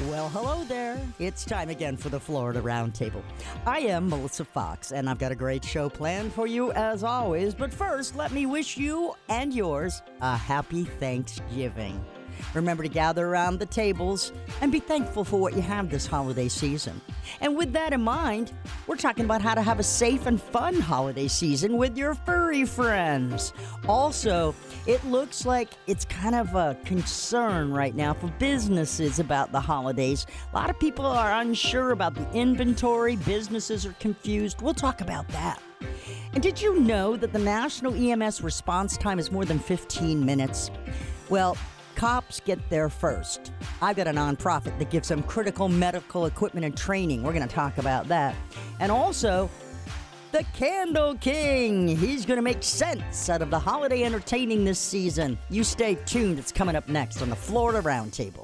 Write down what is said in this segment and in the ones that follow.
Well, hello there. It's time again for the Florida Roundtable. I am Melissa Fox, and I've got a great show planned for you as always. But first, let me wish you and yours a happy Thanksgiving. Remember to gather around the tables and be thankful for what you have this holiday season. And with that in mind, we're talking about how to have a safe and fun holiday season with your furry friends. Also, it looks like it's kind of a concern right now for businesses about the holidays. A lot of people are unsure about the inventory, businesses are confused. We'll talk about that. And did you know that the national EMS response time is more than 15 minutes? Well, Cops get there first. I've got a nonprofit that gives them critical medical equipment and training. We're going to talk about that. And also, the Candle King. He's going to make sense out of the holiday entertaining this season. You stay tuned. It's coming up next on the Florida Roundtable.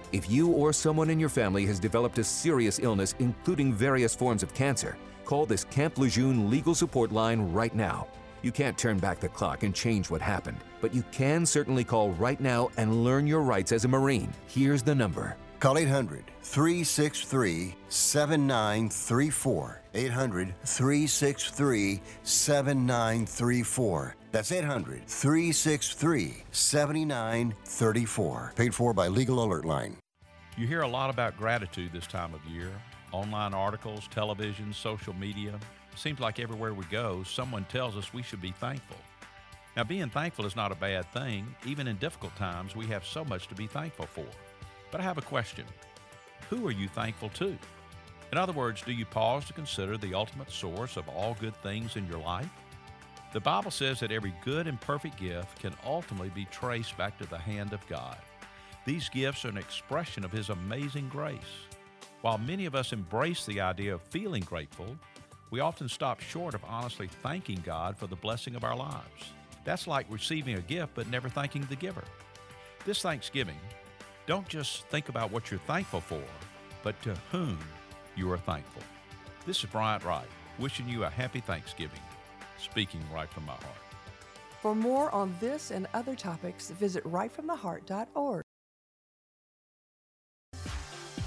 If you or someone in your family has developed a serious illness, including various forms of cancer, call this Camp Lejeune legal support line right now. You can't turn back the clock and change what happened, but you can certainly call right now and learn your rights as a Marine. Here's the number. Call 800 363 7934. 800 363 7934. That's 800 363 7934. Paid for by Legal Alert Line. You hear a lot about gratitude this time of year online articles, television, social media. Seems like everywhere we go, someone tells us we should be thankful. Now, being thankful is not a bad thing. Even in difficult times, we have so much to be thankful for. But I have a question Who are you thankful to? In other words, do you pause to consider the ultimate source of all good things in your life? The Bible says that every good and perfect gift can ultimately be traced back to the hand of God. These gifts are an expression of His amazing grace. While many of us embrace the idea of feeling grateful, we often stop short of honestly thanking God for the blessing of our lives. That's like receiving a gift but never thanking the giver. This Thanksgiving, don't just think about what you're thankful for, but to whom you are thankful. This is Bryant Wright, wishing you a happy Thanksgiving, speaking right from my heart. For more on this and other topics, visit rightfromtheheart.org.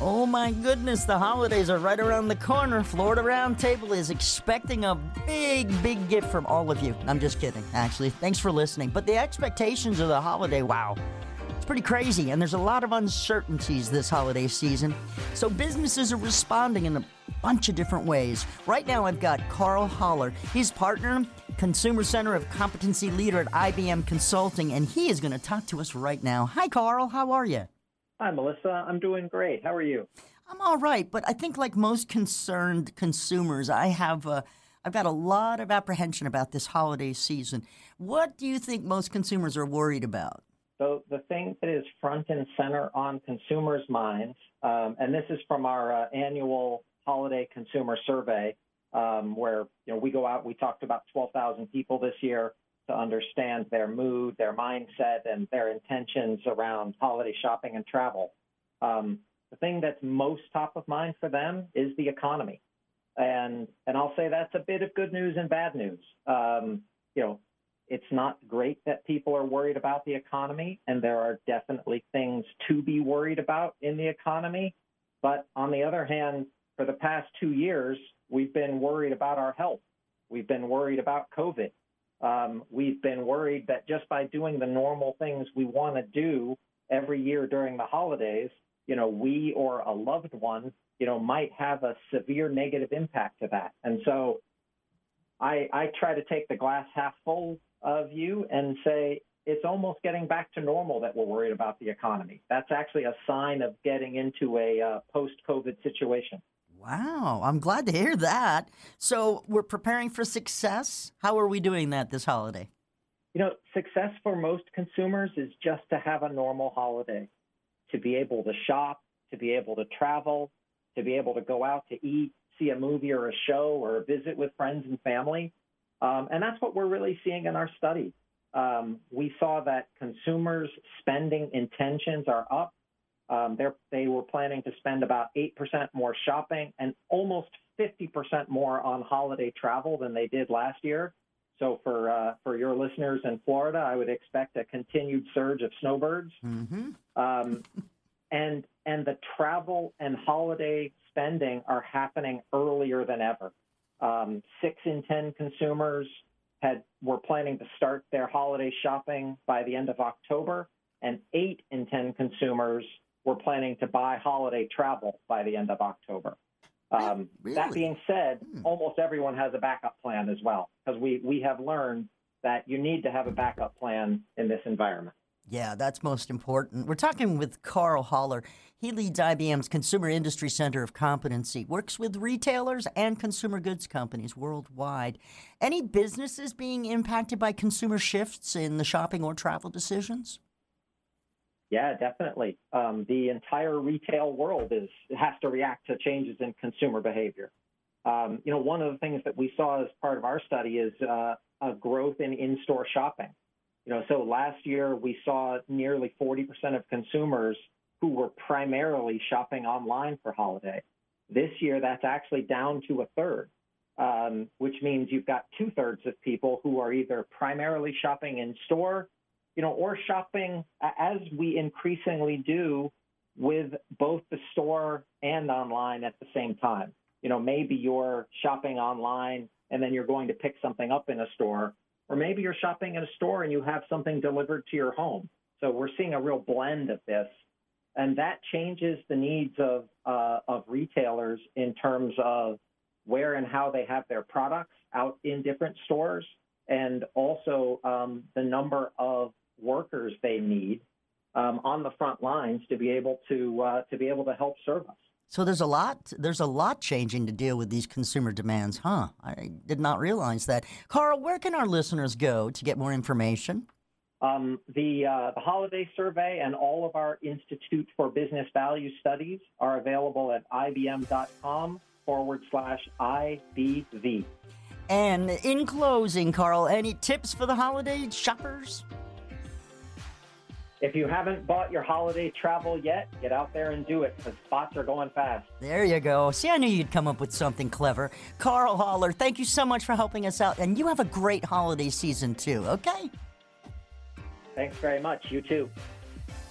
Oh my goodness, the holidays are right around the corner. Florida Roundtable is expecting a big, big gift from all of you. I'm just kidding, actually. Thanks for listening. But the expectations of the holiday, wow. It's pretty crazy, and there's a lot of uncertainties this holiday season. So businesses are responding in a bunch of different ways. Right now, I've got Carl Haller. He's partner, Consumer Center of Competency Leader at IBM Consulting, and he is going to talk to us right now. Hi, Carl. How are you? Hi, Melissa. I'm doing great. How are you? I'm all right, but I think like most concerned consumers, I have uh, I've got a lot of apprehension about this holiday season. What do you think most consumers are worried about? So the thing that is front and center on consumers' minds, um, and this is from our uh, annual holiday consumer survey, um, where you know we go out, we talked to about 12,000 people this year to understand their mood, their mindset, and their intentions around holiday shopping and travel. Um, the thing that's most top of mind for them is the economy, and and I'll say that's a bit of good news and bad news. Um, you know, it's not great that people are worried about the economy, and there are definitely things to be worried about in the economy. But on the other hand, for the past two years, we've been worried about our health. We've been worried about COVID. Um, we've been worried that just by doing the normal things we want to do every year during the holidays, you know, we or a loved one, you know, might have a severe negative impact to that. And so I, I try to take the glass half full of you and say it's almost getting back to normal that we're worried about the economy. That's actually a sign of getting into a uh, post COVID situation. Wow, I'm glad to hear that. So we're preparing for success. How are we doing that this holiday? You know, success for most consumers is just to have a normal holiday, to be able to shop, to be able to travel, to be able to go out to eat, see a movie or a show, or visit with friends and family. Um, and that's what we're really seeing in our study. Um, we saw that consumers' spending intentions are up. Um, they were planning to spend about 8% more shopping and almost 50% more on holiday travel than they did last year. So for uh, for your listeners in Florida, I would expect a continued surge of snowbirds. Mm-hmm. Um, and and the travel and holiday spending are happening earlier than ever. Um, six in ten consumers had were planning to start their holiday shopping by the end of October, and eight in ten consumers were planning to buy holiday travel by the end of October. Um, really? That being said, hmm. almost everyone has a backup plan as well, because we, we have learned that you need to have a backup plan in this environment. Yeah, that's most important. We're talking with Carl Haller. He leads IBM's Consumer Industry Center of Competency, works with retailers and consumer goods companies worldwide. Any businesses being impacted by consumer shifts in the shopping or travel decisions? Yeah, definitely. Um, the entire retail world is has to react to changes in consumer behavior. Um, you know, one of the things that we saw as part of our study is uh, a growth in in-store shopping. You know, so last year we saw nearly 40% of consumers who were primarily shopping online for holiday. This year, that's actually down to a third, um, which means you've got two thirds of people who are either primarily shopping in store you know, or shopping as we increasingly do with both the store and online at the same time. You know, maybe you're shopping online and then you're going to pick something up in a store, or maybe you're shopping in a store and you have something delivered to your home. So we're seeing a real blend of this, and that changes the needs of uh, of retailers in terms of where and how they have their products out in different stores, and also um, the number of workers they need um, on the front lines to be able to uh, to be able to help serve us. So there's a lot there's a lot changing to deal with these consumer demands, huh? I did not realize that. Carl, where can our listeners go to get more information? Um, the uh, the holiday survey and all of our Institute for Business Value studies are available at ibm.com forward slash IBV. And in closing, Carl, any tips for the holiday shoppers? If you haven't bought your holiday travel yet, get out there and do it because spots are going fast. There you go. See, I knew you'd come up with something clever. Carl Haller, thank you so much for helping us out. And you have a great holiday season too, okay? Thanks very much. You too.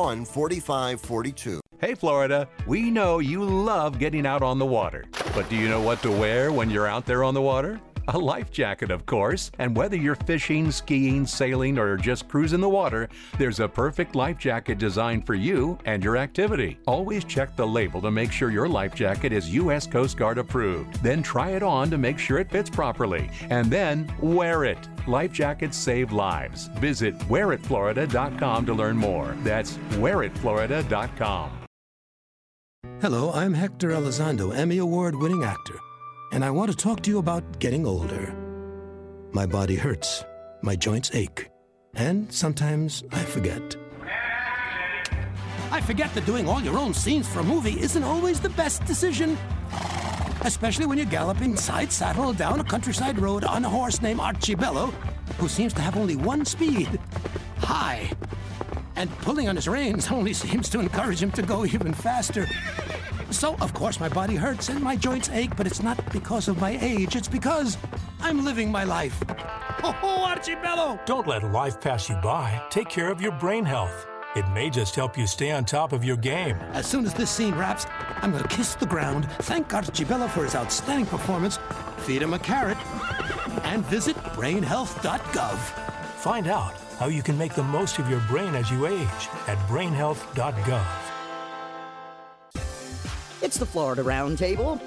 4542. Hey, Florida, we know you love getting out on the water. But do you know what to wear when you're out there on the water? A life jacket, of course. And whether you're fishing, skiing, sailing, or just cruising the water, there's a perfect life jacket designed for you and your activity. Always check the label to make sure your life jacket is U.S. Coast Guard approved. Then try it on to make sure it fits properly. And then wear it. Life jackets save lives. Visit wearitflorida.com to learn more. That's wearitflorida.com. Hello, I'm Hector Elizondo, Emmy Award winning actor, and I want to talk to you about getting older. My body hurts, my joints ache, and sometimes I forget. I forget that doing all your own scenes for a movie isn't always the best decision. Especially when you're galloping side saddle down a countryside road on a horse named Archibello, who seems to have only one speed high and pulling on his reins only seems to encourage him to go even faster. So, of course, my body hurts and my joints ache, but it's not because of my age, it's because I'm living my life. Oh, Archibello! Don't let life pass you by. Take care of your brain health. It may just help you stay on top of your game. As soon as this scene wraps, I'm going to kiss the ground, thank Archibello for his outstanding performance, feed him a carrot, and visit brainhealth.gov. Find out how you can make the most of your brain as you age at brainhealth.gov. It's the Florida Roundtable.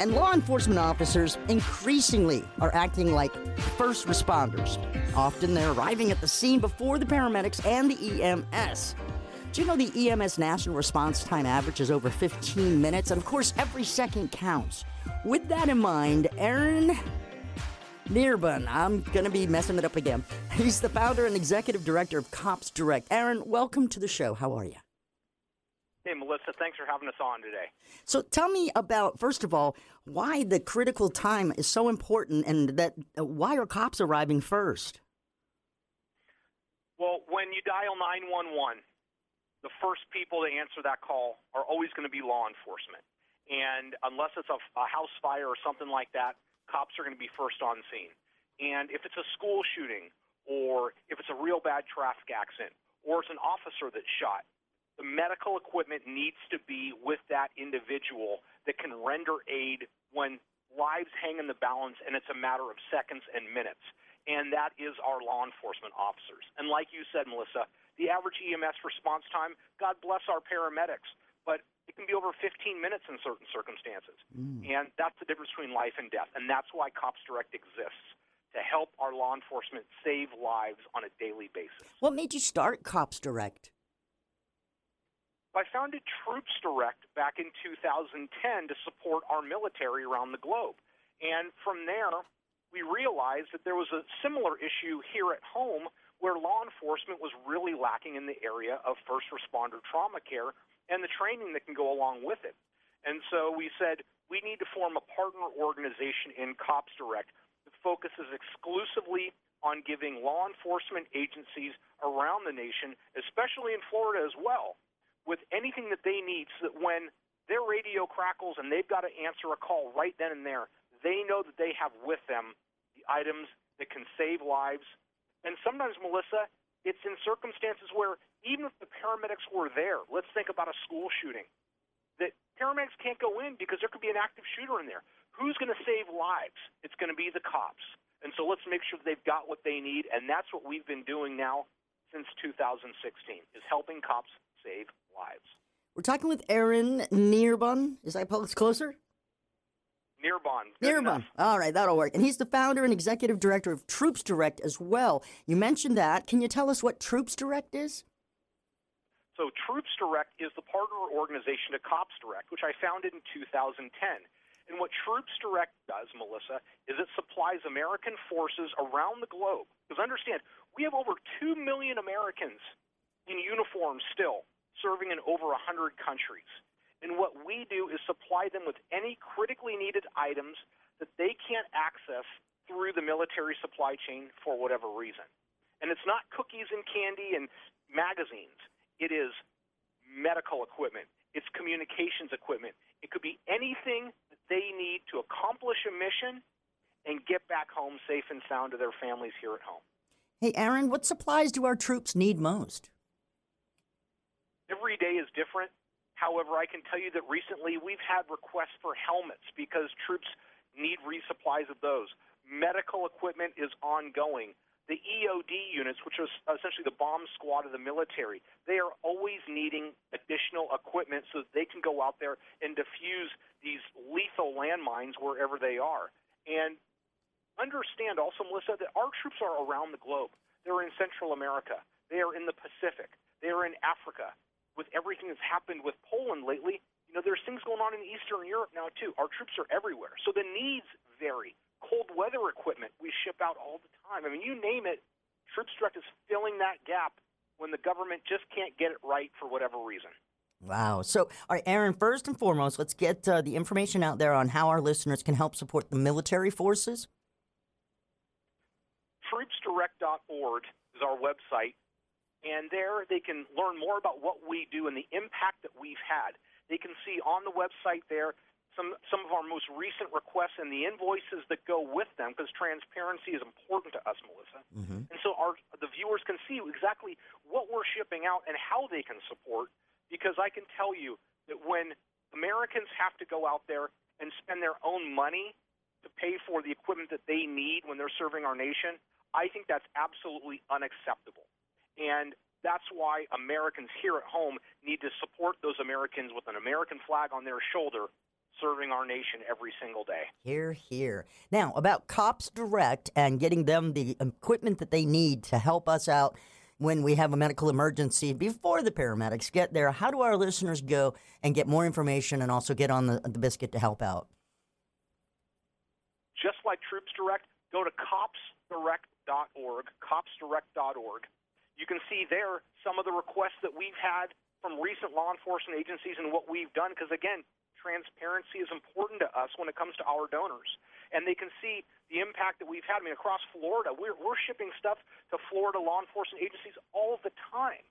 And law enforcement officers increasingly are acting like first responders. Often they're arriving at the scene before the paramedics and the EMS. Do you know the EMS national response time average is over 15 minutes? And of course, every second counts. With that in mind, Aaron Nearbun, I'm going to be messing it up again. He's the founder and executive director of Cops Direct. Aaron, welcome to the show. How are you? Hey, Melissa, thanks for having us on today. So tell me about, first of all, why the critical time is so important and that uh, why are cops arriving first? Well, when you dial 911, the first people to answer that call are always going to be law enforcement. And unless it's a, a house fire or something like that, cops are going to be first on scene. And if it's a school shooting or if it's a real bad traffic accident or it's an officer that's shot, the medical equipment needs to be with that individual that can render aid when lives hang in the balance and it's a matter of seconds and minutes. And that is our law enforcement officers. And like you said, Melissa, the average EMS response time, God bless our paramedics, but it can be over 15 minutes in certain circumstances. Mm. And that's the difference between life and death. And that's why Cops Direct exists to help our law enforcement save lives on a daily basis. What made you start Cops Direct? I founded Troops Direct back in 2010 to support our military around the globe. And from there, we realized that there was a similar issue here at home where law enforcement was really lacking in the area of first responder trauma care and the training that can go along with it. And so we said we need to form a partner organization in Cops Direct that focuses exclusively on giving law enforcement agencies around the nation, especially in Florida as well, with anything that they need so that when their radio crackles and they've got to answer a call right then and there, they know that they have with them the items that can save lives. And sometimes, Melissa, it's in circumstances where even if the paramedics were there, let's think about a school shooting, that paramedics can't go in because there could be an active shooter in there. Who's going to save lives? It's going to be the cops. And so let's make sure they've got what they need. And that's what we've been doing now since 2016, is helping cops save lives. We're talking with Aaron Nearbun. Is that closer? Nearbun. Nearbun. All right, that'll work. And he's the founder and executive director of Troops Direct as well. You mentioned that. Can you tell us what Troops Direct is? So, Troops Direct is the partner organization to Cops Direct, which I founded in 2010. And what Troops Direct does, Melissa, is it supplies American forces around the globe. Because understand, we have over 2 million Americans in uniform still serving in over 100 countries. And what we do is supply them with any critically needed items that they can't access through the military supply chain for whatever reason. And it's not cookies and candy and magazines. It is medical equipment. It's communications equipment. It could be anything that they need to accomplish a mission and get back home safe and sound to their families here at home. Hey, Aaron, what supplies do our troops need most? Every day is different. However, I can tell you that recently we've had requests for helmets because troops need resupplies of those. Medical equipment is ongoing. The EOD units, which are essentially the bomb squad of the military, they are always needing additional equipment so that they can go out there and defuse these lethal landmines wherever they are. And understand also, Melissa, that our troops are around the globe. They're in Central America. They are in the Pacific. They are in Africa with everything that's happened with Poland lately, you know, there's things going on in Eastern Europe now too. Our troops are everywhere, so the needs vary. Cold weather equipment we ship out all the time. I mean, you name it, Troops Direct is filling that gap when the government just can't get it right for whatever reason. Wow. So, all right, Aaron, first and foremost, let's get uh, the information out there on how our listeners can help support the military forces. TroopsDirect.org is our website. And there they can learn more about what we do and the impact that we've had. They can see on the website there some, some of our most recent requests and the invoices that go with them because transparency is important to us, Melissa. Mm-hmm. And so our, the viewers can see exactly what we're shipping out and how they can support because I can tell you that when Americans have to go out there and spend their own money to pay for the equipment that they need when they're serving our nation, I think that's absolutely unacceptable. And That's why Americans here at home need to support those Americans with an American flag on their shoulder serving our nation every single day. Here, here. Now, about Cops Direct and getting them the equipment that they need to help us out when we have a medical emergency before the paramedics get there. How do our listeners go and get more information and also get on the, the biscuit to help out? Just like Troops Direct, go to copsdirect.org, copsdirect.org. You can see there some of the requests that we've had from recent law enforcement agencies and what we've done because again, transparency is important to us when it comes to our donors. And they can see the impact that we've had. I mean, across Florida, we're, we're shipping stuff to Florida law enforcement agencies all the time.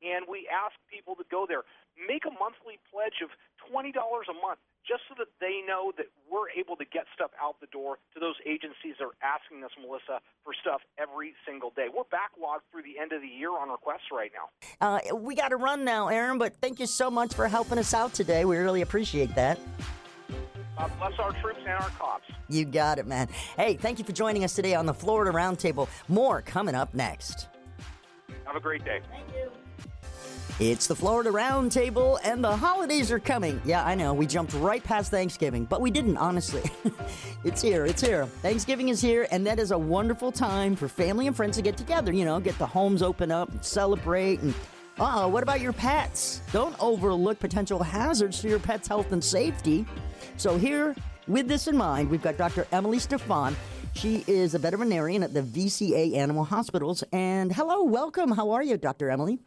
And we ask people to go there. Make a monthly pledge of $20 a month just so that they know that we're able to get stuff out the door to those agencies that are asking us, Melissa, for stuff every single day. We're backlogged through the end of the year on requests right now. Uh, we got to run now, Aaron, but thank you so much for helping us out today. We really appreciate that. God bless our troops and our cops. You got it, man. Hey, thank you for joining us today on the Florida Roundtable. More coming up next. Have a great day. Thank you. It's the Florida Roundtable, and the holidays are coming. Yeah, I know, we jumped right past Thanksgiving, but we didn't, honestly. it's here, it's here. Thanksgiving is here, and that is a wonderful time for family and friends to get together, you know, get the homes open up and celebrate. And uh what about your pets? Don't overlook potential hazards to your pet's health and safety. So, here, with this in mind, we've got Dr. Emily Stefan. She is a veterinarian at the VCA Animal Hospitals. And hello, welcome. How are you, Dr. Emily?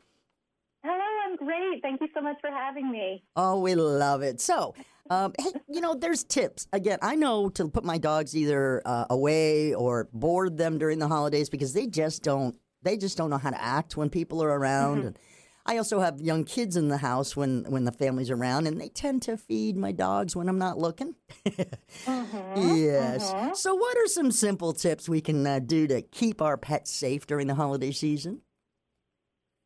Great. Thank you so much for having me. Oh, we love it. So, um, hey, you know, there's tips. Again, I know to put my dogs either uh, away or board them during the holidays because they just don't. They just don't know how to act when people are around. Mm-hmm. And I also have young kids in the house when when the family's around, and they tend to feed my dogs when I'm not looking. mm-hmm. Yes. Mm-hmm. So, what are some simple tips we can uh, do to keep our pets safe during the holiday season?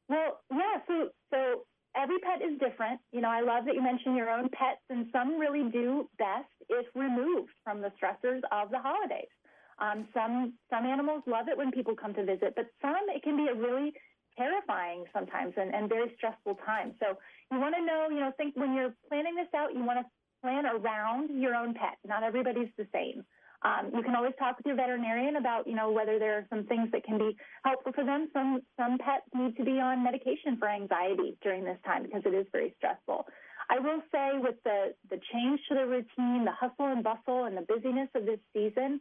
Well, yeah. So, so every pet is different. You know, I love that you mentioned your own pets, and some really do best if removed from the stressors of the holidays. Um, some some animals love it when people come to visit, but some it can be a really terrifying sometimes and, and very stressful time. So you want to know, you know, think when you're planning this out, you want to plan around your own pet. Not everybody's the same. Um, you can always talk with your veterinarian about, you know, whether there are some things that can be helpful for them. Some some pets need to be on medication for anxiety during this time because it is very stressful. I will say with the the change to the routine, the hustle and bustle, and the busyness of this season,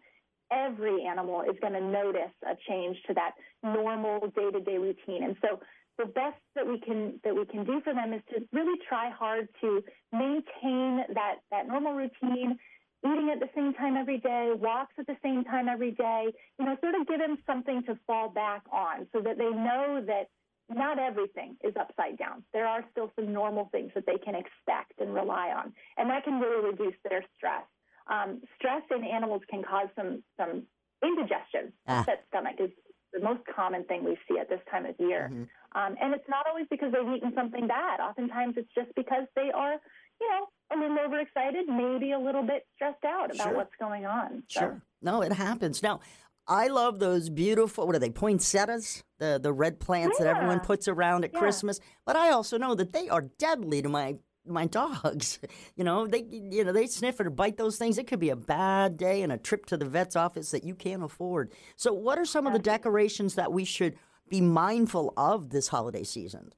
every animal is going to notice a change to that normal day to day routine. And so the best that we can that we can do for them is to really try hard to maintain that that normal routine eating at the same time every day, walks at the same time every day, you know, sort of give them something to fall back on so that they know that not everything is upside down. There are still some normal things that they can expect and rely on. And that can really reduce their stress. Um, stress in animals can cause some, some indigestion. Ah. Upset stomach is the most common thing we see at this time of year. Mm-hmm. Um, and it's not always because they've eaten something bad. Oftentimes it's just because they are, you know, a little overexcited, maybe a little bit stressed out about sure. what's going on. So. Sure. No, it happens. Now, I love those beautiful, what are they, poinsettias? The the red plants yeah. that everyone puts around at yeah. Christmas. But I also know that they are deadly to my my dogs. You know, they you know, they sniff or bite those things. It could be a bad day and a trip to the vet's office that you can't afford. So what are some of the decorations that we should be mindful of this holiday season?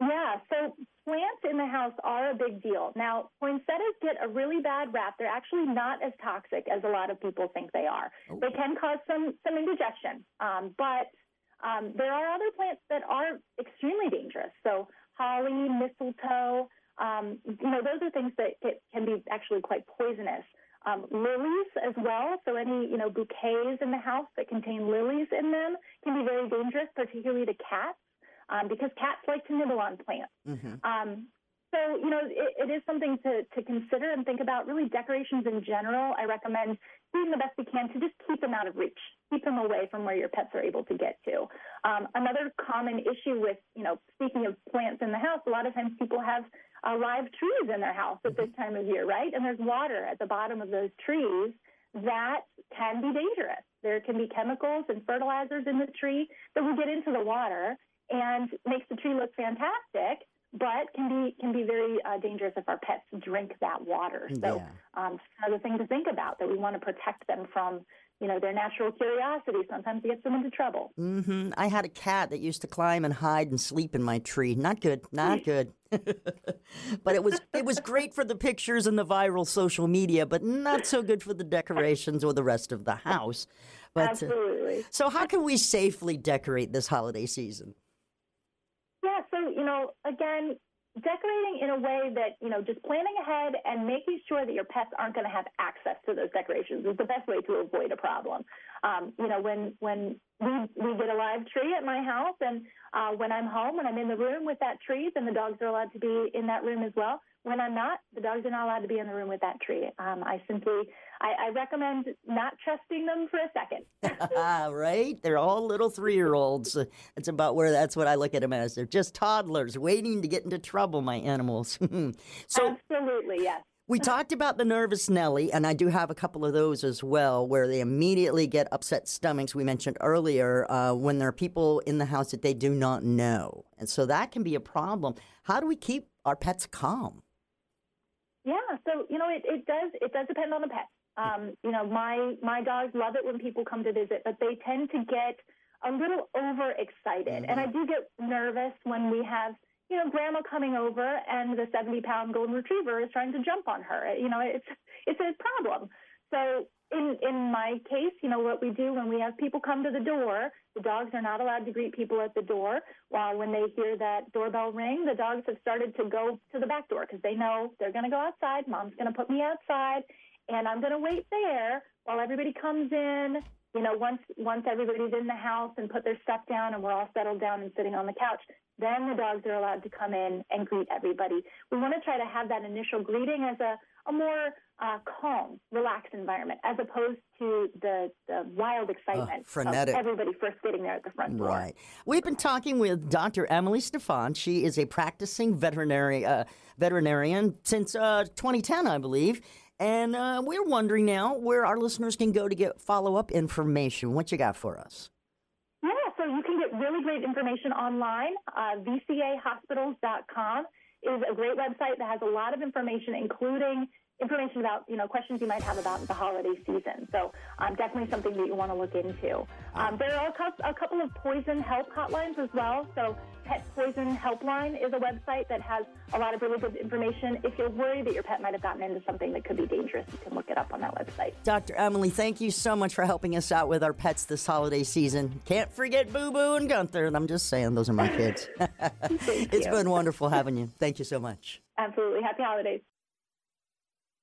Yeah, so plants in the house are a big deal. Now, poinsettias get a really bad rap. They're actually not as toxic as a lot of people think they are. Oh. They can cause some some indigestion, um, but um, there are other plants that are extremely dangerous. So holly, mistletoe, um, you know, those are things that can be actually quite poisonous. Um, lilies as well. So any you know bouquets in the house that contain lilies in them can be very dangerous, particularly to cats um, because cats like to nibble on plants. Mm-hmm. Um, so, you know, it, it is something to, to consider and think about. Really, decorations in general, I recommend doing the best you can to just keep them out of reach, keep them away from where your pets are able to get to. Um, another common issue with, you know, speaking of plants in the house, a lot of times people have uh, live trees in their house at this mm-hmm. time of year, right? And there's water at the bottom of those trees that can be dangerous. There can be chemicals and fertilizers in the tree that will get into the water and makes the tree look fantastic, but can be can be very uh, dangerous if our pets drink that water. So Yeah. um, another thing to think about that we want to protect them from, you know, their natural curiosity. Sometimes gets them into trouble. hmm I had a cat that used to climb and hide and sleep in my tree. Not good, not good. but it was it was great for the pictures and the viral social media, but not so good for the decorations or the rest of the house. But, uh, Absolutely. so how can we safely decorate this holiday season? You know, again, decorating in a way that, you know, just planning ahead and making sure that your pets aren't going to have access to those decorations is the best way to avoid a problem. Um, you know, when when we we get a live tree at my house and uh, when I'm home, when I'm in the room with that tree, then the dogs are allowed to be in that room as well. When I'm not, the dogs are not allowed to be in the room with that tree. Um, I simply, I, I recommend not trusting them for a second. right? They're all little three year olds. That's about where that's what I look at them as. They're just toddlers waiting to get into trouble, my animals. so Absolutely, yes. we talked about the nervous Nelly, and I do have a couple of those as well, where they immediately get upset stomachs. We mentioned earlier uh, when there are people in the house that they do not know. And so that can be a problem. How do we keep our pets calm? Yeah, so you know, it, it does it does depend on the pet. Um, you know, my my dogs love it when people come to visit, but they tend to get a little overexcited, and I do get nervous when we have you know grandma coming over and the seventy pound golden retriever is trying to jump on her. You know, it's it's a problem. So in in my case, you know what we do when we have people come to the door, the dogs are not allowed to greet people at the door. While when they hear that doorbell ring, the dogs have started to go to the back door because they know they're going to go outside. Mom's going to put me outside, and I'm going to wait there while everybody comes in. You know, once once everybody's in the house and put their stuff down and we're all settled down and sitting on the couch, then the dogs are allowed to come in and greet everybody. We want to try to have that initial greeting as a, a more uh, calm, relaxed environment, as opposed to the, the wild excitement frenetic. of everybody first getting there at the front door. Right. We've been talking with Dr. Emily Stefan. She is a practicing veterinary uh, veterinarian since uh, 2010, I believe. And uh, we're wondering now where our listeners can go to get follow up information. What you got for us? Yeah, so you can get really great information online. Uh, VCAHospitals.com is a great website that has a lot of information, including information about you know questions you might have about the holiday season. So um, definitely something that you want to look into. Um, there are a a couple of poison help hotlines as well. So Pet Poison Helpline is a website that has a lot of really good information. If you're worried that your pet might have gotten into something that could be dangerous, you can look it up on that website. Dr. Emily, thank you so much for helping us out with our pets this holiday season. Can't forget Boo Boo and Gunther. And I'm just saying, those are my kids. it's you. been wonderful having you. Thank you so much. Absolutely. Happy holidays.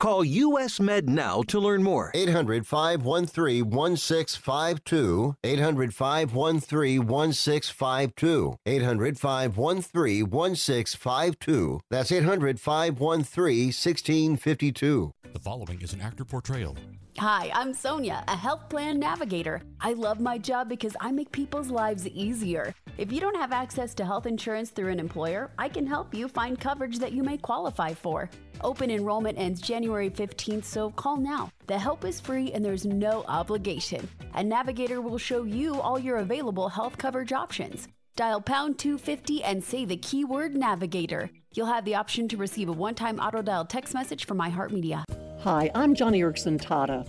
Call US Med now to learn more. 800 513 1652. 800 513 1652. 800 513 1652. That's 800 513 1652. The following is an actor portrayal. Hi, I'm Sonia, a health plan navigator. I love my job because I make people's lives easier. If you don't have access to health insurance through an employer, I can help you find coverage that you may qualify for. Open enrollment ends January 15th, so call now. The help is free and there's no obligation. A navigator will show you all your available health coverage options. Dial pound 250 and say the keyword navigator. You'll have the option to receive a one time auto dial text message from iHeartMedia. Hi, I'm Joni Eareckson Tada.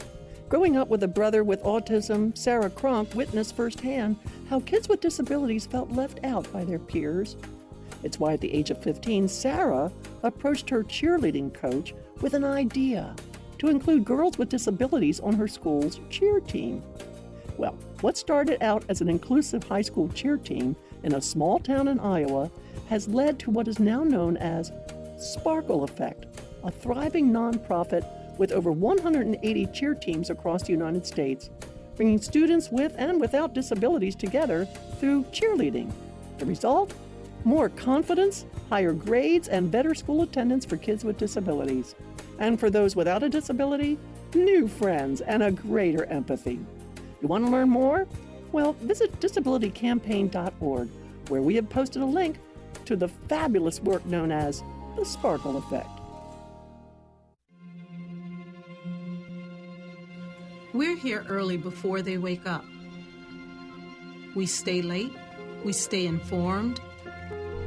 Growing up with a brother with autism, Sarah Cronk witnessed firsthand how kids with disabilities felt left out by their peers. It's why at the age of 15, Sarah approached her cheerleading coach with an idea to include girls with disabilities on her school's cheer team. Well, what started out as an inclusive high school cheer team in a small town in Iowa has led to what is now known as Sparkle Effect, a thriving nonprofit with over 180 cheer teams across the United States, bringing students with and without disabilities together through cheerleading. The result? More confidence, higher grades, and better school attendance for kids with disabilities. And for those without a disability, new friends and a greater empathy. You want to learn more? Well, visit disabilitycampaign.org where we have posted a link to the fabulous work known as the Sparkle Effect. We're here early before they wake up. We stay late, we stay informed,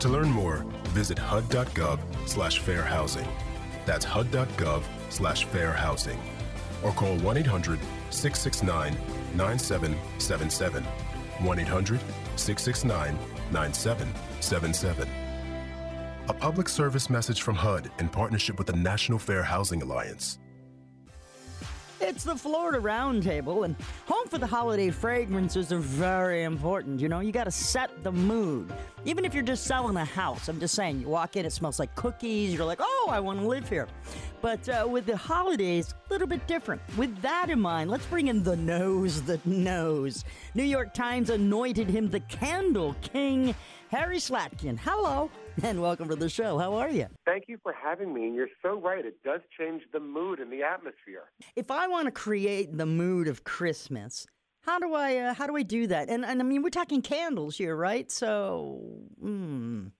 To learn more, visit hud.gov slash fair housing. That's hud.gov slash fair housing. Or call 1 800 669 9777. 1 800 669 9777. A public service message from HUD in partnership with the National Fair Housing Alliance. It's the Florida Roundtable, and home for the holiday fragrances are very important. You know, you got to set the mood. Even if you're just selling a house, I'm just saying, you walk in, it smells like cookies, you're like, oh, I want to live here. But uh, with the holidays, a little bit different. With that in mind, let's bring in the nose that knows. New York Times anointed him the Candle King, Harry Slatkin. Hello, and welcome to the show. How are you? Thank you for having me. And you're so right. It does change the mood and the atmosphere. If I want to create the mood of Christmas, how do I uh, how do I do that? And and I mean, we're talking candles here, right? So, mm.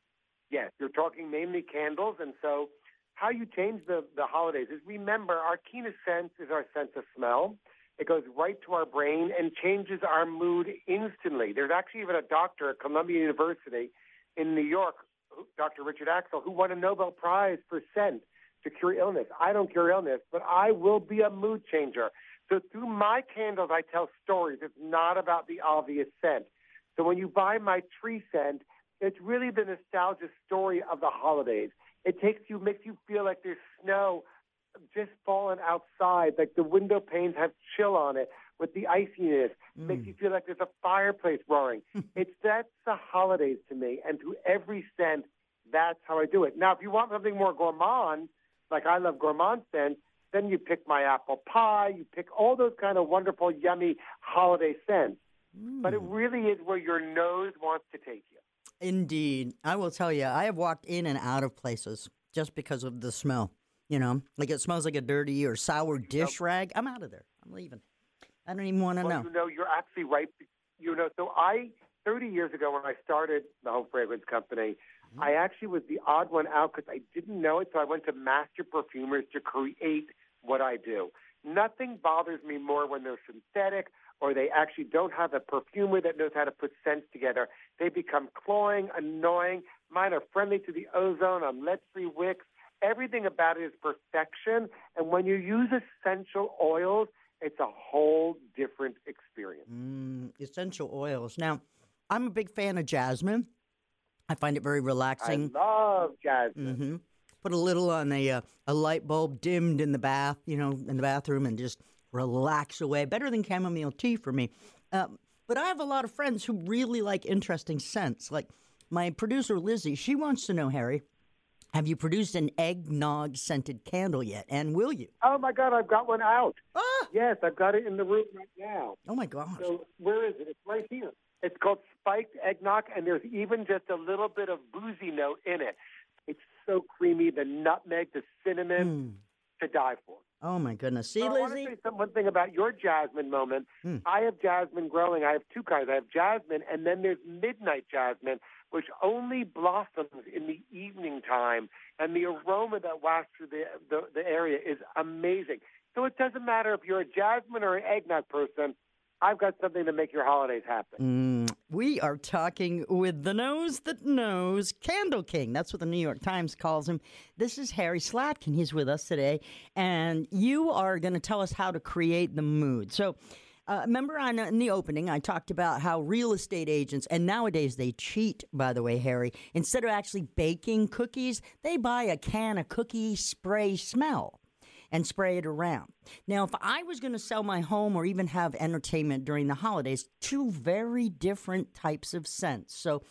Yes, you're talking mainly candles, and so how you change the the holidays is remember our keenest sense is our sense of smell. It goes right to our brain and changes our mood instantly. There's actually even a doctor at Columbia University in New York, Dr. Richard Axel, who won a Nobel Prize for scent to cure illness. I don't cure illness, but I will be a mood changer. So through my candles, I tell stories. It's not about the obvious scent. So when you buy my tree scent, it's really the nostalgia story of the holidays. It takes you, makes you feel like there's snow just falling outside, like the window panes have chill on it with the iciness. Mm. Makes you feel like there's a fireplace roaring. it's that's the holidays to me, and to every scent, that's how I do it. Now, if you want something more gourmand, like I love gourmand scents, then you pick my apple pie, you pick all those kind of wonderful, yummy holiday scents. But it really is where your nose wants to take you. Indeed. I will tell you, I have walked in and out of places just because of the smell. You know, like it smells like a dirty or sour dish rag. I'm out of there. I'm leaving. I don't even want to well, know. You know, you're actually right. You know, so I, 30 years ago when I started the home fragrance company, Mm-hmm. I actually was the odd one out because I didn't know it. So I went to master perfumers to create what I do. Nothing bothers me more when they're synthetic or they actually don't have a perfumer that knows how to put scents together. They become cloying, annoying. Mine are friendly to the ozone. I'm lead-free wicks. Everything about it is perfection. And when you use essential oils, it's a whole different experience. Mm, essential oils. Now, I'm a big fan of jasmine. I find it very relaxing. I love jasmine. hmm Put a little on a uh, a light bulb dimmed in the bath, you know, in the bathroom, and just relax away. Better than chamomile tea for me. Um, but I have a lot of friends who really like interesting scents. Like my producer Lizzie, she wants to know, Harry, have you produced an eggnog scented candle yet? And will you? Oh my God, I've got one out. Ah! Yes, I've got it in the room right now. Oh my God. So where is it? It's right here. It's called spiked eggnog, and there's even just a little bit of boozy note in it. It's so creamy. The nutmeg, the cinnamon, to die for. Oh my goodness! See, So I want to say some, one thing about your jasmine moment. Hmm. I have jasmine growing. I have two kinds. I have jasmine, and then there's midnight jasmine, which only blossoms in the evening time, and the aroma that wafts through the, the the area is amazing. So it doesn't matter if you're a jasmine or an eggnog person. I've got something to make your holidays happen. Mm, we are talking with the nose that knows, Candle King. That's what the New York Times calls him. This is Harry Slatkin. He's with us today, and you are going to tell us how to create the mood. So. Uh, remember on, in the opening, I talked about how real estate agents, and nowadays they cheat, by the way, Harry. Instead of actually baking cookies, they buy a can of cookie spray smell and spray it around. Now, if I was going to sell my home or even have entertainment during the holidays, two very different types of scents. So,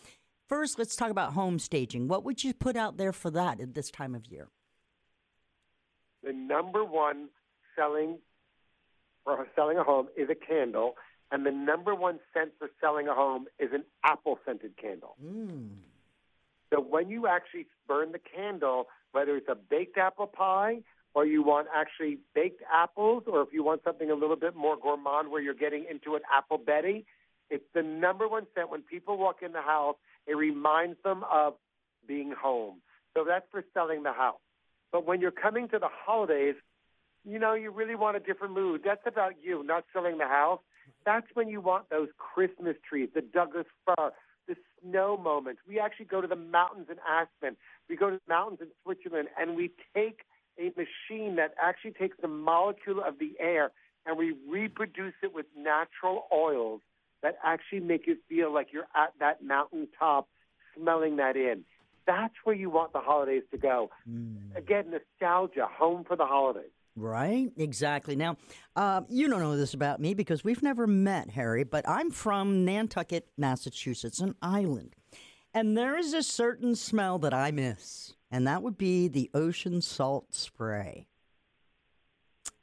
first, let's talk about home staging. What would you put out there for that at this time of year? The number one selling for selling a home is a candle, and the number one scent for selling a home is an apple scented candle. Mm. So when you actually burn the candle, whether it's a baked apple pie or you want actually baked apples, or if you want something a little bit more gourmand where you're getting into an apple Betty, it's the number one scent. When people walk in the house, it reminds them of being home. So that's for selling the house. But when you're coming to the holidays, you know, you really want a different mood. That's about you, not selling the house. That's when you want those Christmas trees, the Douglas fir, the snow moments. We actually go to the mountains in Aspen. We go to the mountains in Switzerland, and we take a machine that actually takes the molecule of the air and we reproduce it with natural oils that actually make you feel like you're at that mountaintop smelling that in. That's where you want the holidays to go. Again, nostalgia, home for the holidays. Right? Exactly. Now, uh, you don't know this about me because we've never met, Harry, but I'm from Nantucket, Massachusetts, an island. And there is a certain smell that I miss, and that would be the ocean salt spray.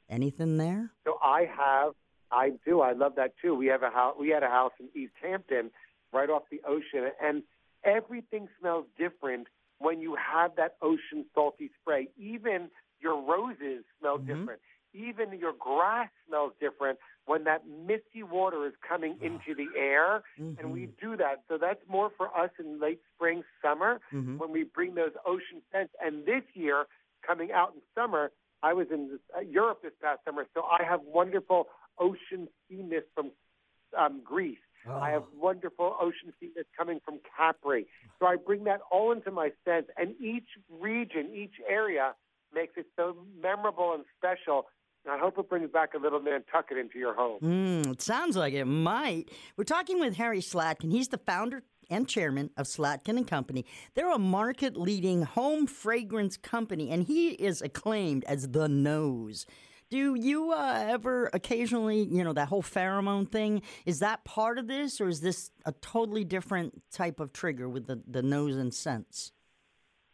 Anything there? So I have, I do, I love that too. We have a house, we had a house in East Hampton, right off the ocean, and everything smells different when you have that ocean salty spray. Even your roses smell mm-hmm. different. Even your grass smells different when that misty water is coming into the air, and we do that. So that's more for us in late spring, summer, Mhm. when we bring those ocean scents. And this year, coming out in summer, I was in uh, Europe this past summer, so I have wonderful ocean sea mist from um, Greece. I have wonderful ocean sea mist coming from Capri. So I bring that all into my scents, and each region, each area makes it so memorable and special. I hope it brings back a little Nantucket into your home. Mm, it sounds like it might. We're talking with Harry Slatkin. He's the founder and chairman of Slatkin and Company. They're a market-leading home fragrance company, and he is acclaimed as the nose. Do you uh, ever occasionally, you know, that whole pheromone thing? Is that part of this, or is this a totally different type of trigger with the, the nose and scents?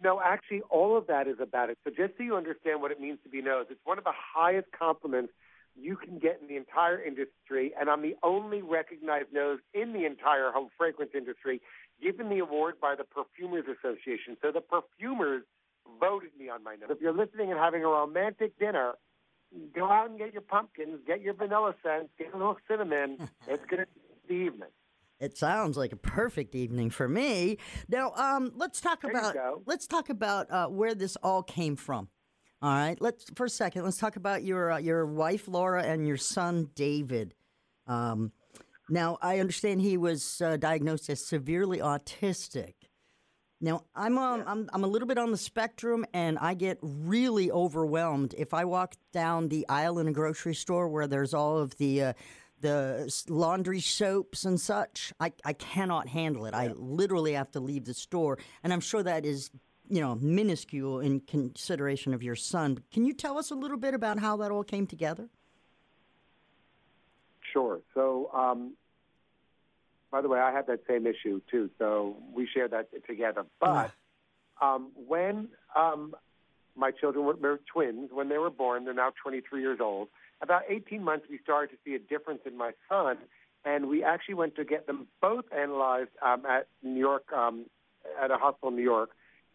No, actually, all of that is about it. So just so you understand what it means to be nose, it's one of the highest compliments you can get in the entire industry, and I'm the only recognized nose in the entire home fragrance industry, given the award by the Perfumers Association. So the perfumers voted me on my nose. If you're listening and having a romantic dinner, go out and get your pumpkins, get your vanilla scents, get a little cinnamon. it's going to be the evening. It sounds like a perfect evening for me. Now, um, let's talk There about let's talk about uh, where this all came from. All right, let's for a second. Let's talk about your uh, your wife Laura and your son David. Um, now, I understand he was uh, diagnosed as severely autistic. Now, I'm, um, I'm I'm a little bit on the spectrum, and I get really overwhelmed if I walk down the aisle in a grocery store where there's all of the uh, the laundry soaps and such. I, I cannot handle it. I literally have to leave the store, and I'm sure that is you know minuscule in consideration of your son. Can you tell us a little bit about how that all came together? Sure. So, um, by the way, I had that same issue too. So we share that together. But um, when um, my children were, were twins, when they were born, they're now 23 years old. About 18 months, we started to see a difference in my son, and we actually went to get them both analyzed um, at New York, um, at a hospital in New York,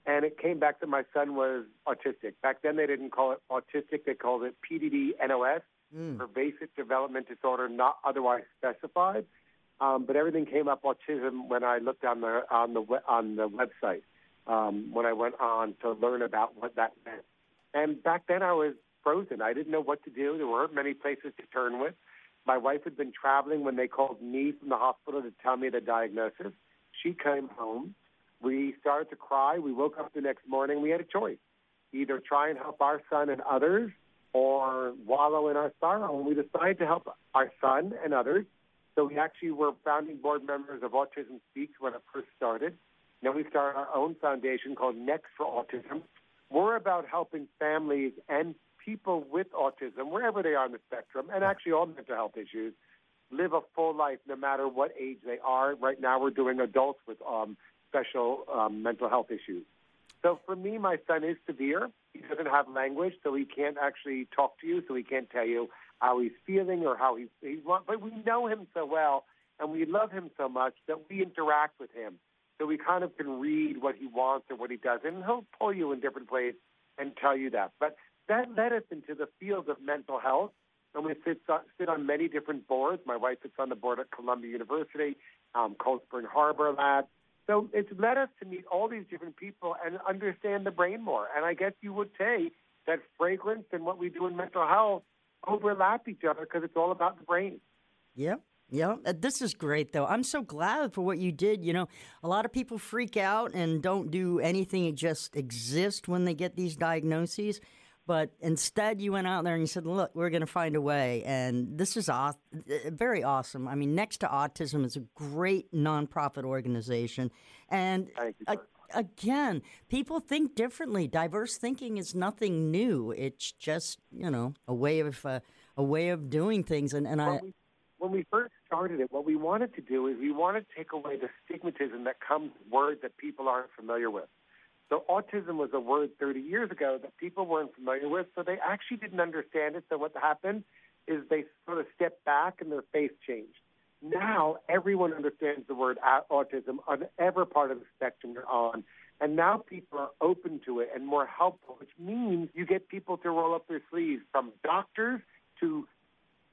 and it came back that my son was autistic. Back then, they didn't call it autistic; they called it PDD-NOS, Mm. pervasive development disorder, not otherwise specified. Um, but everything came up autism when I looked on the on the on the website um, when I went on to learn about what that meant. And back then, I was frozen. I didn't know what to do. There weren't many places to turn with. My wife had been traveling when they called me from the hospital to tell me the diagnosis. She came home. We started to cry. We woke up the next morning. We had a choice either try and help our son and others or wallow in our sorrow. And we decided to help our son and others. So we actually were founding board members of Autism Speaks when it first started. Then we started our own foundation called Next for Autism. We're about helping families and people with autism, wherever they are on the spectrum, and actually all mental health issues, live a full life no matter what age they are. Right now, we're doing adults with um, special um, mental health issues. So for me, my son is severe. He doesn't have language, so he can't actually talk to you, so he can't tell you how he's feeling or how he's, he's but we know him so well and we love him so much that we interact with him. So we kind of can read what he wants or what he doesn't. And he'll pull you in different ways and tell you that. But that led us into the field of mental health. And we sit, sit on many different boards. My wife sits on the board at Columbia University, um, Cold Spring Harbor Lab. So it's led us to meet all these different people and understand the brain more. And I guess you would say that fragrance and what we do in mental health overlap each other because it's all about the brain. Yeah. Yeah, uh, this is great though. I'm so glad for what you did. You know, a lot of people freak out and don't do anything, it just exist when they get these diagnoses. But instead, you went out there and you said, "Look, we're going to find a way." And this is aw- very awesome. I mean, Next to Autism is a great nonprofit organization, and a- again, people think differently. Diverse thinking is nothing new. It's just you know a way of uh, a way of doing things. And and I When we, when we first started it, what we wanted to do is we wanted to take away the stigmatism that comes with words that people aren't familiar with. So autism was a word 30 years ago that people weren't familiar with, so they actually didn't understand it. So what happened is they sort of stepped back and their face changed. Now everyone understands the word autism on every part of the spectrum you're on. And now people are open to it and more helpful, which means you get people to roll up their sleeves from doctors to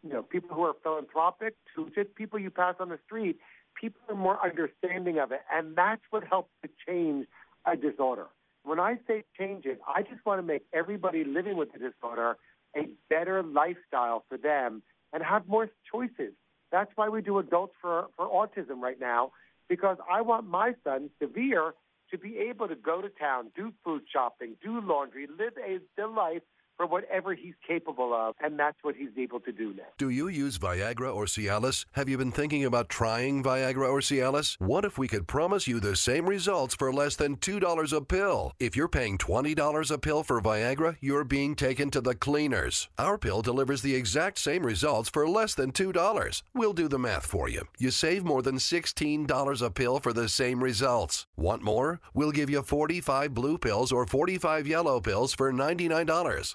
you know, people who are philanthropic to just people you pass on the street. People are more understanding of it, and that's what helps to change a disorder. When I say change it, I just want to make everybody living with the disorder a better lifestyle for them and have more choices. That's why we do adults for, for autism right now, because I want my son, severe, to be able to go to town, do food shopping, do laundry, live a the life for whatever he's capable of, and that's what he's able to do now. Do you use Viagra or Cialis? Have you been thinking about trying Viagra or Cialis? What if we could promise you the same results for less than $2 a pill? If you're paying $20 a pill for Viagra, you're being taken to the cleaners. Our pill delivers the exact same results for less than $2. We'll do the math for you. You save more than $16 a pill for the same results. Want more? We'll give you 45 blue pills or 45 yellow pills for $99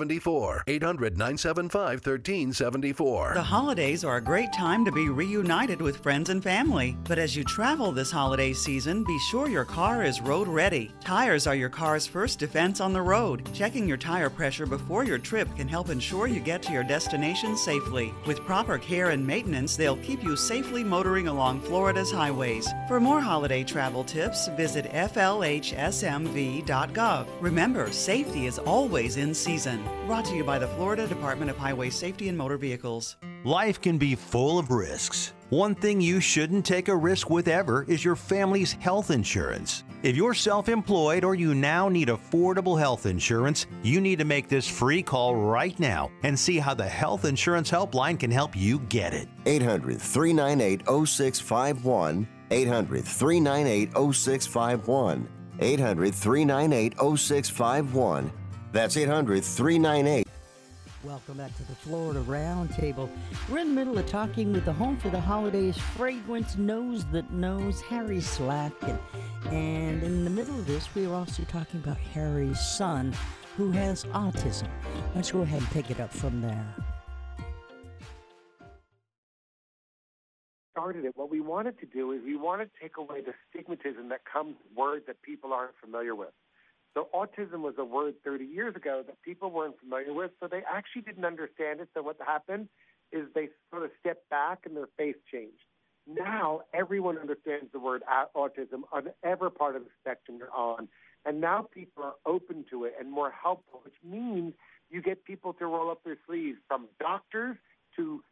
800 975 1374. The holidays are a great time to be reunited with friends and family. But as you travel this holiday season, be sure your car is road ready. Tires are your car's first defense on the road. Checking your tire pressure before your trip can help ensure you get to your destination safely. With proper care and maintenance, they'll keep you safely motoring along Florida's highways. For more holiday travel tips, visit flhsmv.gov. Remember, safety is always in season. Brought to you by the Florida Department of Highway Safety and Motor Vehicles. Life can be full of risks. One thing you shouldn't take a risk with ever is your family's health insurance. If you're self employed or you now need affordable health insurance, you need to make this free call right now and see how the Health Insurance Helpline can help you get it. 800 398 0651. 800 398 0651. 800 398 0651. That's 800 398 Welcome back to the Florida Roundtable. We're in the middle of talking with the Home for the Holidays Fragrance Nose That Knows, Harry Slatkin. And in the middle of this, we are also talking about Harry's son, who has autism. Let's go ahead and pick it up from there. started it, what we wanted to do is we wanted to take away the stigmatism that comes with words that people aren't familiar with. So autism was a word 30 years ago that people weren't familiar with, so they actually didn't understand it. So what happened is they sort of stepped back and their face changed. Now everyone understands the word autism on every part of the spectrum you're on, and now people are open to it and more helpful, which means you get people to roll up their sleeves, from doctors to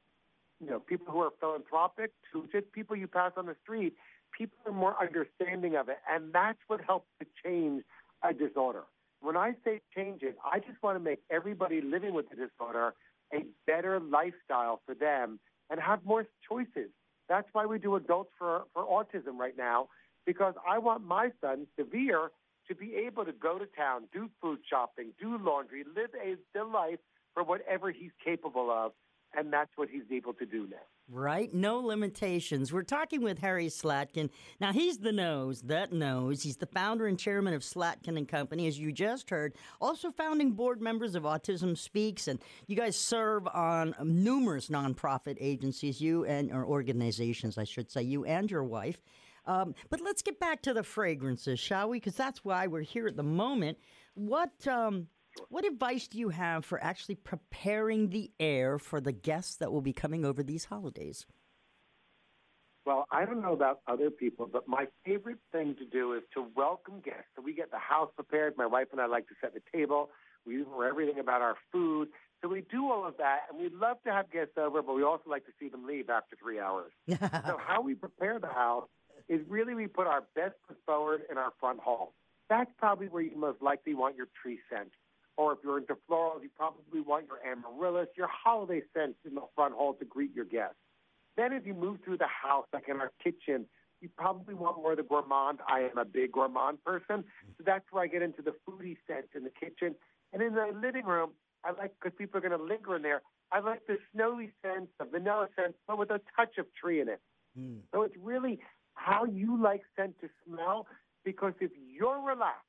you know people who are philanthropic to just people you pass on the street. People are more understanding of it, and that's what helps to change a disorder. When I say change it, I just want to make everybody living with the disorder a better lifestyle for them and have more choices. That's why we do adults for, for autism right now, because I want my son, Severe, to be able to go to town, do food shopping, do laundry, live a the life for whatever he's capable of and that's what he's able to do now. Right? No limitations. We're talking with Harry Slatkin. Now, he's the nose that knows. He's the founder and chairman of Slatkin and Company, as you just heard. Also, founding board members of Autism Speaks, and you guys serve on numerous nonprofit agencies, you and or organizations, I should say, you and your wife. Um, but let's get back to the fragrances, shall we? Because that's why we're here at the moment. What um, what advice do you have for actually preparing the air for the guests that will be coming over these holidays? Well, I don't know about other people, but my favorite thing to do is to welcome guests. So we get the house prepared. My wife and I like to set the table. We know everything about our food. So we do all of that, and we love to have guests over, but we also like to see them leave after three hours. so how we prepare the house is really we put our best foot forward in our front hall. That's probably where you most likely want your tree scent or if you're into florals, you probably want your amaryllis, your holiday scents in the front hall to greet your guests. Then as you move through the house, like in our kitchen, you probably want more of the gourmand. I am a big gourmand person, so that's where I get into the foodie scents in the kitchen. And in the living room, I like, because people are going to linger in there, I like the snowy scent, the vanilla scent, but with a touch of tree in it. Mm. So it's really how you like scent to smell, because if you're relaxed,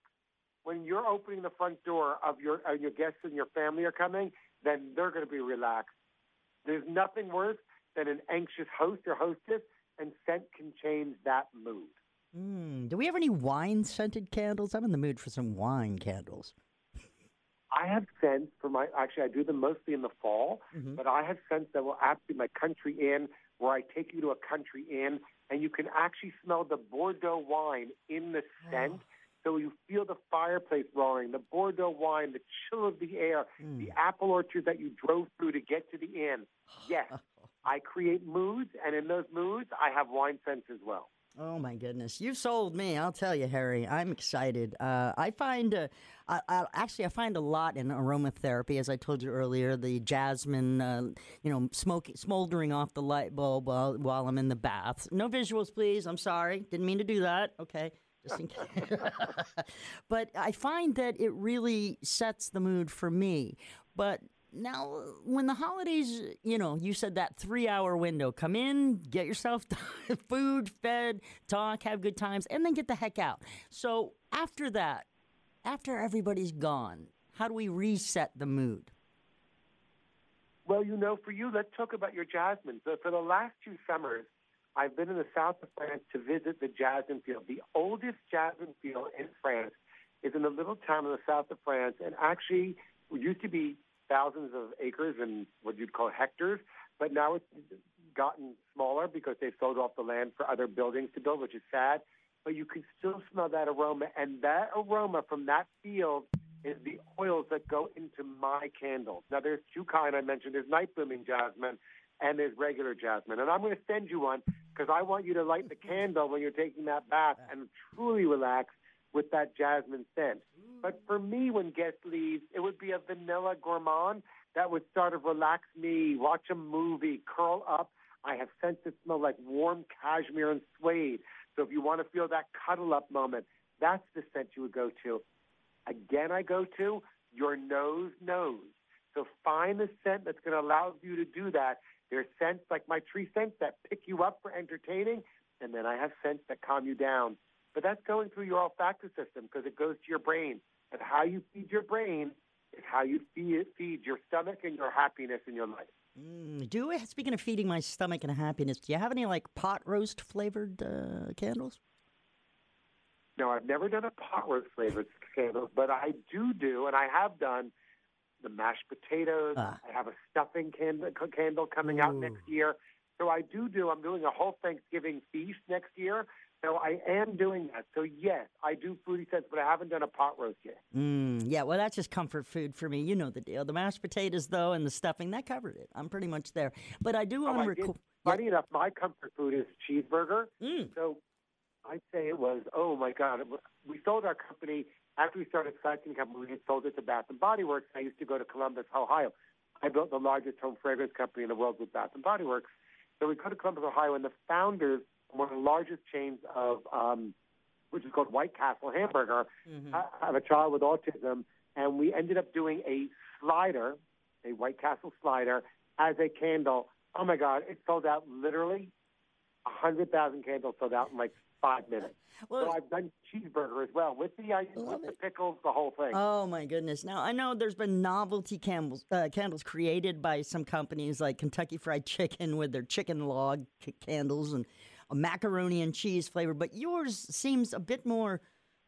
when you're opening the front door of your uh, your guests and your family are coming, then they're going to be relaxed. There's nothing worse than an anxious host or hostess, and scent can change that mood. Mm, do we have any wine scented candles? I'm in the mood for some wine candles. I have scents for my. Actually, I do them mostly in the fall, mm-hmm. but I have scents that will actually my country inn, where I take you to a country inn, and you can actually smell the Bordeaux wine in the scent. Oh so you feel the fireplace roaring, the Bordeaux wine, the chill of the air, mm. the apple orchard that you drove through to get to the inn. Yes, I create moods, and in those moods, I have wine scents as well. Oh my goodness, you sold me! I'll tell you, Harry. I'm excited. Uh, I find, uh, I, I, actually, I find a lot in aromatherapy, as I told you earlier. The jasmine, uh, you know, smoke, smoldering off the light bulb while, while I'm in the bath. No visuals, please. I'm sorry, didn't mean to do that. Okay just in case. but I find that it really sets the mood for me. But now, when the holidays, you know, you said that three hour window come in, get yourself food, fed, talk, have good times, and then get the heck out. So, after that, after everybody's gone, how do we reset the mood? Well, you know, for you, let's talk about your jasmine. So, for the last two summers, I've been in the south of France to visit the jasmine field. The oldest jasmine field in France is in a little town in the south of France, and actually used to be thousands of acres and what you'd call hectares, but now it's gotten smaller because they've sold off the land for other buildings to build, which is sad. But you can still smell that aroma, and that aroma from that field is the oils that go into my candles. Now, there's two kind I mentioned. There's night blooming jasmine, and there's regular jasmine. And I'm going to send you one because I want you to light the candle when you're taking that bath and truly relax with that jasmine scent. Mm. But for me, when guest leaves, it would be a vanilla gourmand that would sort of relax me, watch a movie, curl up. I have scents that smell like warm cashmere and suede. So if you want to feel that cuddle up moment, that's the scent you would go to. Again, I go to your nose knows. So find the scent that's going to allow you to do that. There's scents like my tree scents that pick you up for entertaining, and then I have scents that calm you down. But that's going through your olfactory system because it goes to your brain. And how you feed your brain is how you feed, feed your stomach and your happiness in your life. Mm, do speaking of feeding my stomach and happiness, do you have any like pot roast flavored uh, candles? No, I've never done a pot roast flavored candle, but I do do, and I have done the mashed potatoes. Ah. I have a stuffing candle, candle coming out next year. So I do do. I'm doing a whole Thanksgiving feast next year. So I am doing that. So yes, I do foodie scents, but I haven't done a pot roast yet. Mm, yeah, well, that's just comfort food for me. You know the deal. The mashed potatoes, though, and the stuffing, that covered it. I'm pretty much there. But I do want to record. Funny enough, my comfort food is cheeseburger. Mm. So I'd say it was, oh my God. We sold our company, after we started Slatkin Company, we sold it to Bath and Body Works. I used to go to Columbus, Ohio. I built the largest home fragrance company in the world with Bath and Body Works. So we go to Columbus, Ohio, and the founders, one of the largest chains of, um, which is called White Castle Hamburger, I I have a child with autism, and we ended up doing a slider, a White Castle slider, as a candle. Oh my God, it sold out literally. A hundred thousand candles sold out in like five minutes. so I've done cheeseburger as well with the ice, with the pickles, the whole thing. Oh my goodness! Now I know there's been novelty candles, uh, candles created by some companies like Kentucky Fried Chicken with their chicken log c- candles and a macaroni and cheese flavor, but yours seems a bit more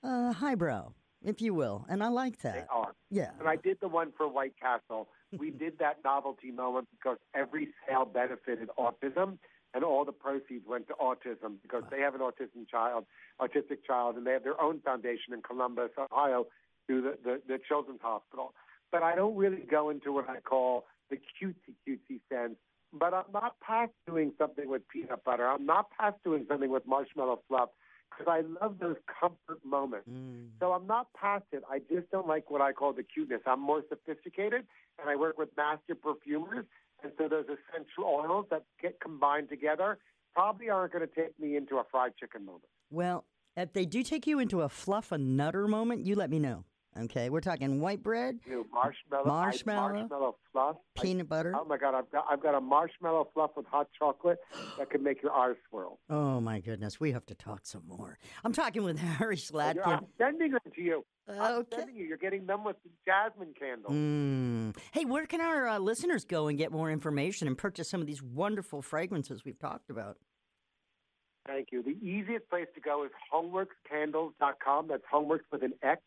uh, highbrow, if you will, and I like that. They are. Yeah. And I did the one for White Castle. We did that novelty moment because every sale benefited autism, and all the proceeds went to autism because they have an autism child, autistic child, and they have their own foundation in Columbus, Ohio, through the, the, the Children's Hospital. But I don't really go into what I call the cutesy cutesy sense. But I'm not past doing something with peanut butter. I'm not past doing something with marshmallow fluff because I love those comfort moments. Mm. So I'm not past it. I just don't like what I call the cuteness. I'm more sophisticated, and I work with master perfumers, and so those essential oils that get combined together probably aren't going to take me into a fried chicken moment. Well, if they do take you into a Fluffernutter moment, you let me know. Okay, we're talking white bread, marshmallow, Marshmallow. I, marshmallow fluff, I- peanut butter. oh my God, I've got I've got a marshmallow fluff with hot chocolate that can make your eyes swirl. Oh my goodness, we have to talk some more. I'm talking with Harry Slatkin. I'm sending them to you. I'm Okay. sending you. You're getting them with the jasmine candle. Mm. Hey, where can our uh, listeners go and get more information and purchase some of these wonderful fragrances we've talked about? Thank you. The easiest place to go is homeworkscandles.com. That's homeworks with an X.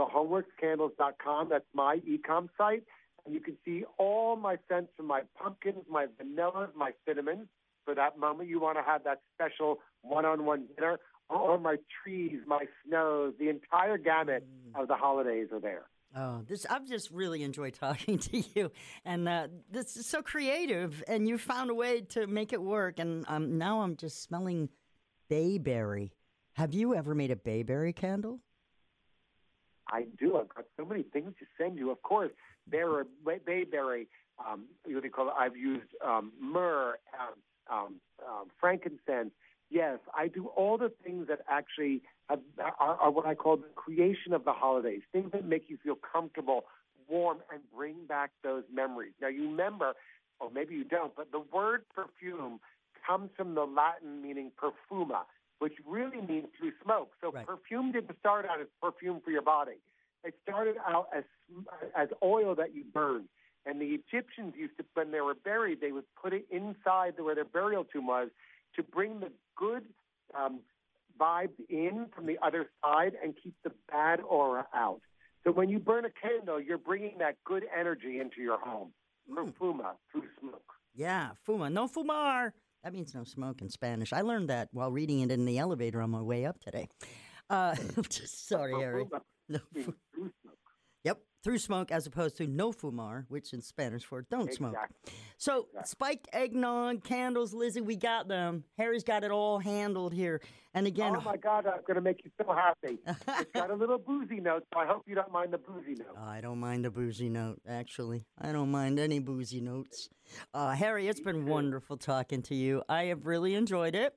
So homeworkscandles.com. That's my e-com site. And you can see all my scents from my pumpkins, my vanillas, my cinnamons. For that moment, you want to have that special one-on-one dinner. All my trees, my snows, the entire gamut of the holidays are there. Oh, this I've just really enjoyed talking to you, and uh, this is so creative, and you found a way to make it work. And um, now I'm just smelling bayberry. Have you ever made a bayberry candle? I do. I've got so many things to send you. Of course, bay- bayberry. Um, what do you call it? I've used um, myrrh, um, um, um, frankincense. Yes, I do all the things that actually have, are, are what I call the creation of the holidays. Things that make you feel comfortable, warm, and bring back those memories. Now you remember, or maybe you don't, but the word perfume comes from the Latin meaning perfuma, which really means through smoke. So perfume didn't start out as perfume for your body. It started out as as oil that you burn. And the Egyptians used to, when they were buried, they would put it inside where their burial tomb was to bring the good um, vibes in from the other side and keep the bad aura out. So when you burn a candle, you're bringing that good energy into your home. Fuma, through smoke. Yeah, fuma, no fumar. That means no smoke in Spanish. I learned that while reading it in the elevator on my way up today. Uh, just sorry, Harry. No Yep. Through smoke as opposed to no fumar, which in Spanish for don't smoke. Exactly. So spiked eggnog, candles, Lizzie, we got them. Harry's got it all handled here. And again, oh my God, I'm going to make you so happy. it's got a little boozy note, so I hope you don't mind the boozy note. I don't mind a boozy note, actually. I don't mind any boozy notes. Uh, Harry, it's been wonderful talking to you. I have really enjoyed it.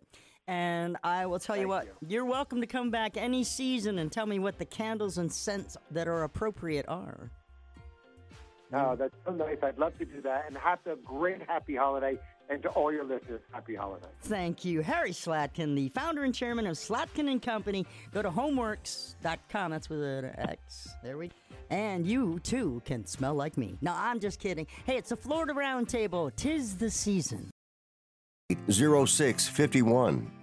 And I will tell you what, you. are welcome to come back any season and tell me what the candles and scents that are appropriate are. Oh, that's so nice. I'd love to do that. And have a great happy holiday. And to all your listeners, happy holiday. Thank you. Harry Slatkin, the founder and chairman of Slatkin and Company. Go to homeworks.com. That's with an X. There we go. And you, too, can smell like me. No, I'm just kidding. Hey, it's a Florida Roundtable. Tis the season. 0651.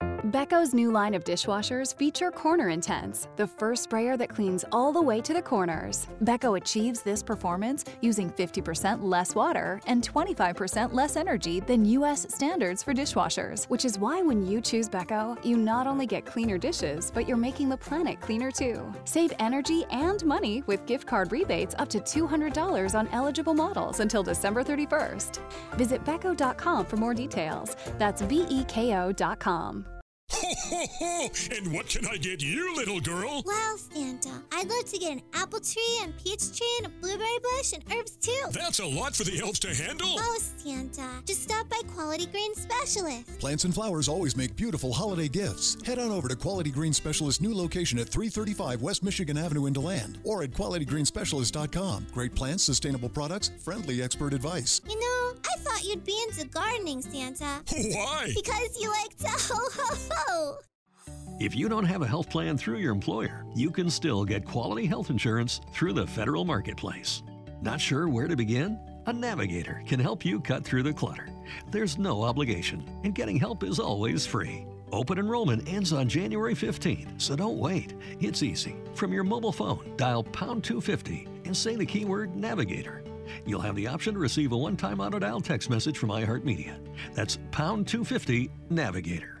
Beko's new line of dishwashers feature Corner Intense, the first sprayer that cleans all the way to the corners. Beko achieves this performance using 50% less water and 25% less energy than US standards for dishwashers, which is why when you choose Beko, you not only get cleaner dishes, but you're making the planet cleaner too. Save energy and money with gift card rebates up to $200 on eligible models until December 31st. Visit Beko.com for more details. That's B E K O.com. Ho, ho, ho! And what can I get you, little girl? Well, Santa, I'd love to get an apple tree and peach tree and a blueberry bush and herbs too. That's a lot for the elves to handle. Oh, Santa, just stop by Quality Green Specialist. Plants and flowers always make beautiful holiday gifts. Head on over to Quality Green Specialist new location at 335 West Michigan Avenue in DeLand or at qualitygreenspecialist.com. Great plants, sustainable products, friendly expert advice. You know, I thought you'd be into gardening, Santa. Why? Because you like to ho ho ho. If you don't have a health plan through your employer, you can still get quality health insurance through the federal marketplace. Not sure where to begin? A navigator can help you cut through the clutter. There's no obligation, and getting help is always free. Open enrollment ends on January 15, so don't wait. It's easy. From your mobile phone, dial pound 250 and say the keyword navigator. You'll have the option to receive a one time auto dial text message from iHeartMedia. That's pound 250 navigator.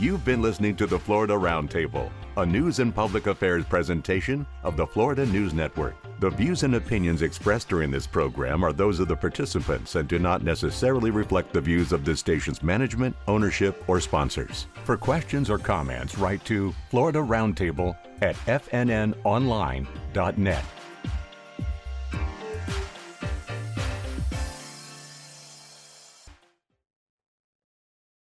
You've been listening to the Florida Roundtable, a news and public affairs presentation of the Florida News Network. The views and opinions expressed during this program are those of the participants and do not necessarily reflect the views of this station's management, ownership, or sponsors. For questions or comments, write to Florida Roundtable at fnnonline.net.